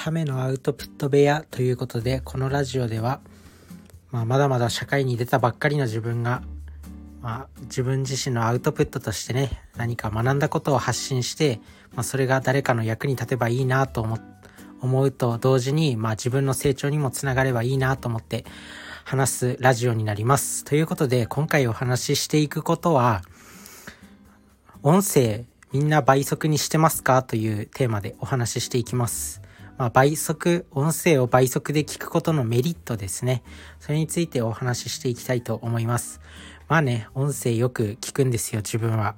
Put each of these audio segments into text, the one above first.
ためのアウトプット部屋ということでこのラジオでは、まあ、まだまだ社会に出たばっかりの自分が、まあ、自分自身のアウトプットとしてね何か学んだことを発信して、まあ、それが誰かの役に立てばいいなと思思うと同時に、まあ、自分の成長にもつながればいいなと思って話すラジオになります。ということで今回お話ししていくことは音声みんな倍速にしてますか？というテーマでお話ししていきます。まあ、倍速、音声を倍速で聞くことのメリットですね。それについてお話ししていきたいと思います。まあね、音声よく聞くんですよ、自分は。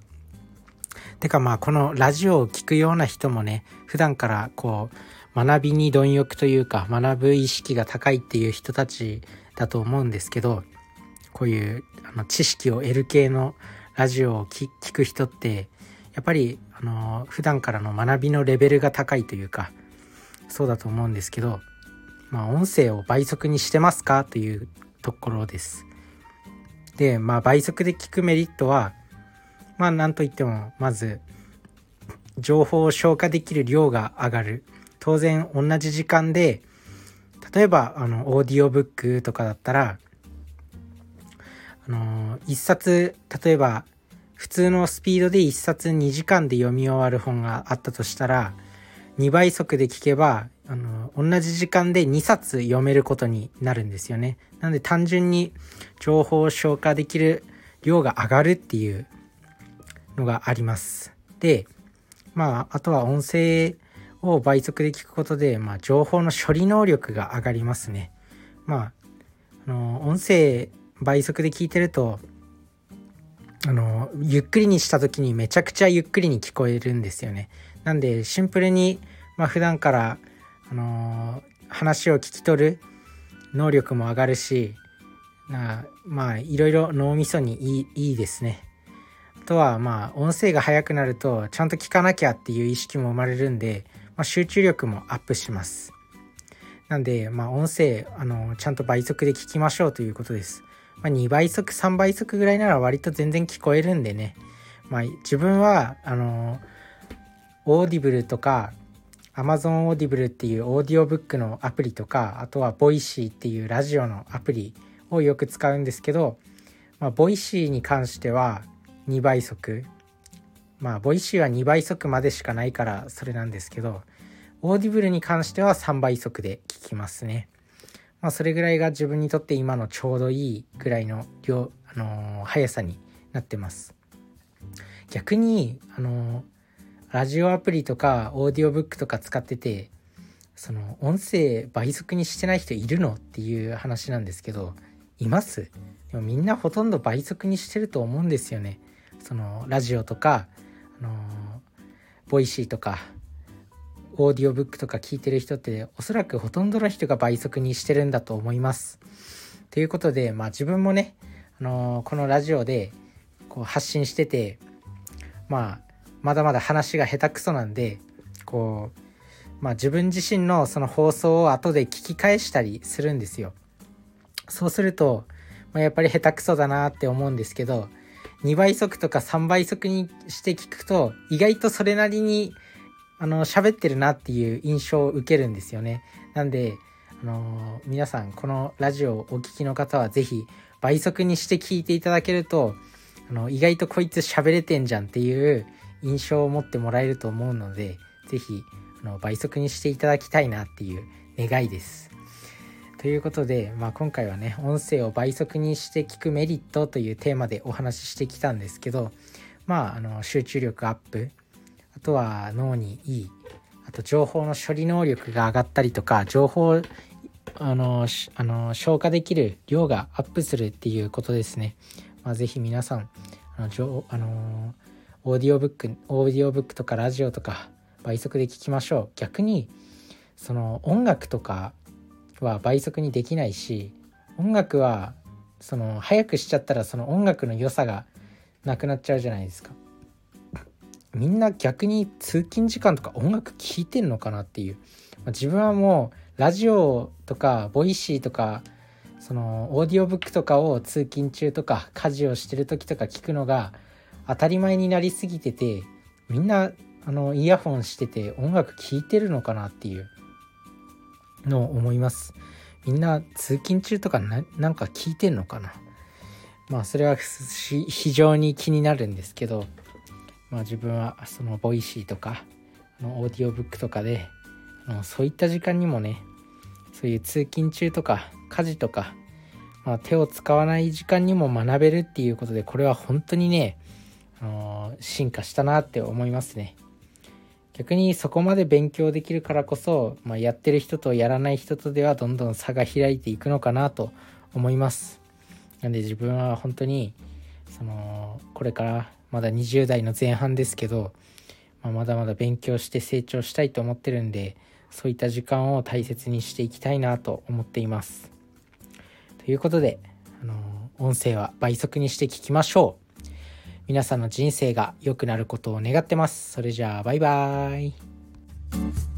てかまあ、このラジオを聞くような人もね、普段からこう、学びに貪欲というか、学ぶ意識が高いっていう人たちだと思うんですけど、こういうあの知識を得る系のラジオを聞く人って、やっぱり、あの、普段からの学びのレベルが高いというか、そうだと思うんですけど、まあ、音声を倍速にしてますかというところです。で、まあ、倍速で聞くメリットは、まあ、なんといっても、まず、情報を消化できる量が上がる。当然、同じ時間で、例えば、あの、オーディオブックとかだったら、あの、一冊、例えば、普通のスピードで一冊2時間で読み終わる本があったとしたら、2倍速で聞けば、あの、同じ時間で2冊読めることになるんですよね。なので単純に情報を消化できる量が上がるっていうのがあります。で、まあ、あとは音声を倍速で聞くことで、まあ、情報の処理能力が上がりますね。まあ、あの、音声倍速で聞いてると、あの、ゆっくりにした時にめちゃくちゃゆっくりに聞こえるんですよね。なんでシンプルに、まあ、普段から、あのー、話を聞き取る能力も上がるしなまあいろいろ脳みそにいいいいですね。あとはまあ音声が速くなるとちゃんと聞かなきゃっていう意識も生まれるんで、まあ、集中力もアップします。なんでまあ音声あのちゃんと倍速で聞きましょうということです。まあ、2倍速3倍速ぐらいなら割と全然聞こえるんでね。まあ自分はあのオーディブルとか Amazon オーディブルっていうオーディオブックのアプリとかあとは voicy っていうラジオのアプリをよく使うんですけど、まあ、voicy に関しては2倍速まあ voicy は2倍速までしかないからそれなんですけど Audible に関しては3倍速で聞きますね。まあ、それぐらいが自分にとって今のちょうどいいぐらいの量、あのー、速さになってます。逆に、あのーラジオアプリとかオーディオブックとか使っててその音声倍速にしてない人いるのっていう話なんですけどいます。でもみんなほとんど倍速にしてると思うんですよね。そのラジオとかあの Voicy とかオーディオブックとか聞いてる人っておそらくほとんどの人が倍速にしてるんだと思います。ということでまあ自分もねあのこのラジオでこう発信しててまあまだまだ話が下手くそなんでこうまあ自分自身のその放送を後で聞き返したりするんですよ。そうすると、まあ、やっぱり下手くそだなって思うんですけど2倍速とか3倍速にして聞くと意外とそれなりにあの喋ってるなっていう印象を受けるんですよね。なんであの皆さんこのラジオをお聴きの方は是非倍速にして聞いていただけるとあの意外とこいつ喋れてんじゃんっていう印象を持ってもらえると思うので是非あの倍速にしていただきたいなっていう願いです。ということで、まあ、今回はね音声を倍速にして聞くメリットというテーマでお話ししてきたんですけどまああの集中力アップあとは脳にいいあと情報の処理能力が上がったりとか情報あのあの消化できる量がアップするっていうことですね。まあ、ぜひ皆さんあのあのオーディオブックオーディオブックとかラジオとか倍速で聞きましょう。逆にその音楽とかは倍速にできないし音楽はその早くしちゃったらその音楽の良さがなくなっちゃうじゃないですか。みんな逆に通勤時間とか音楽聴いてんのかなっていう。まあ自分はもうラジオとか Voicy とかそのオーディオブックとかを通勤中とか家事をしてる時とか聞くのが当たり前になりすぎててみんなあのイヤホンしてて音楽聴いてるのかなっていうのを思います。みんな通勤中とかななんか聞いてんのかな。まあそれは非常に気になるんですけどまあ自分はその Voicy とかのオーディオブックとかであのそういった時間にもねそういう通勤中とか家事とか、まあ、手を使わない時間にも学べるっていうことでこれは本当にね、あの進化したなって思いますね。逆にそこまで勉強できるからこそ、まあ、やってる人とやらない人とではどんどん差が開いていくのかなと思います。なんで自分は本当にそのこれからまだ20代の前半ですけど、まあ、まだまだ勉強して成長したいと思ってるんでそういった時間を大切にしていきたいなと思っています。ということで、あの音声は倍速にして聞きましょう。皆さんの人生が良くなることを願ってます。それじゃあ、バイバーイ。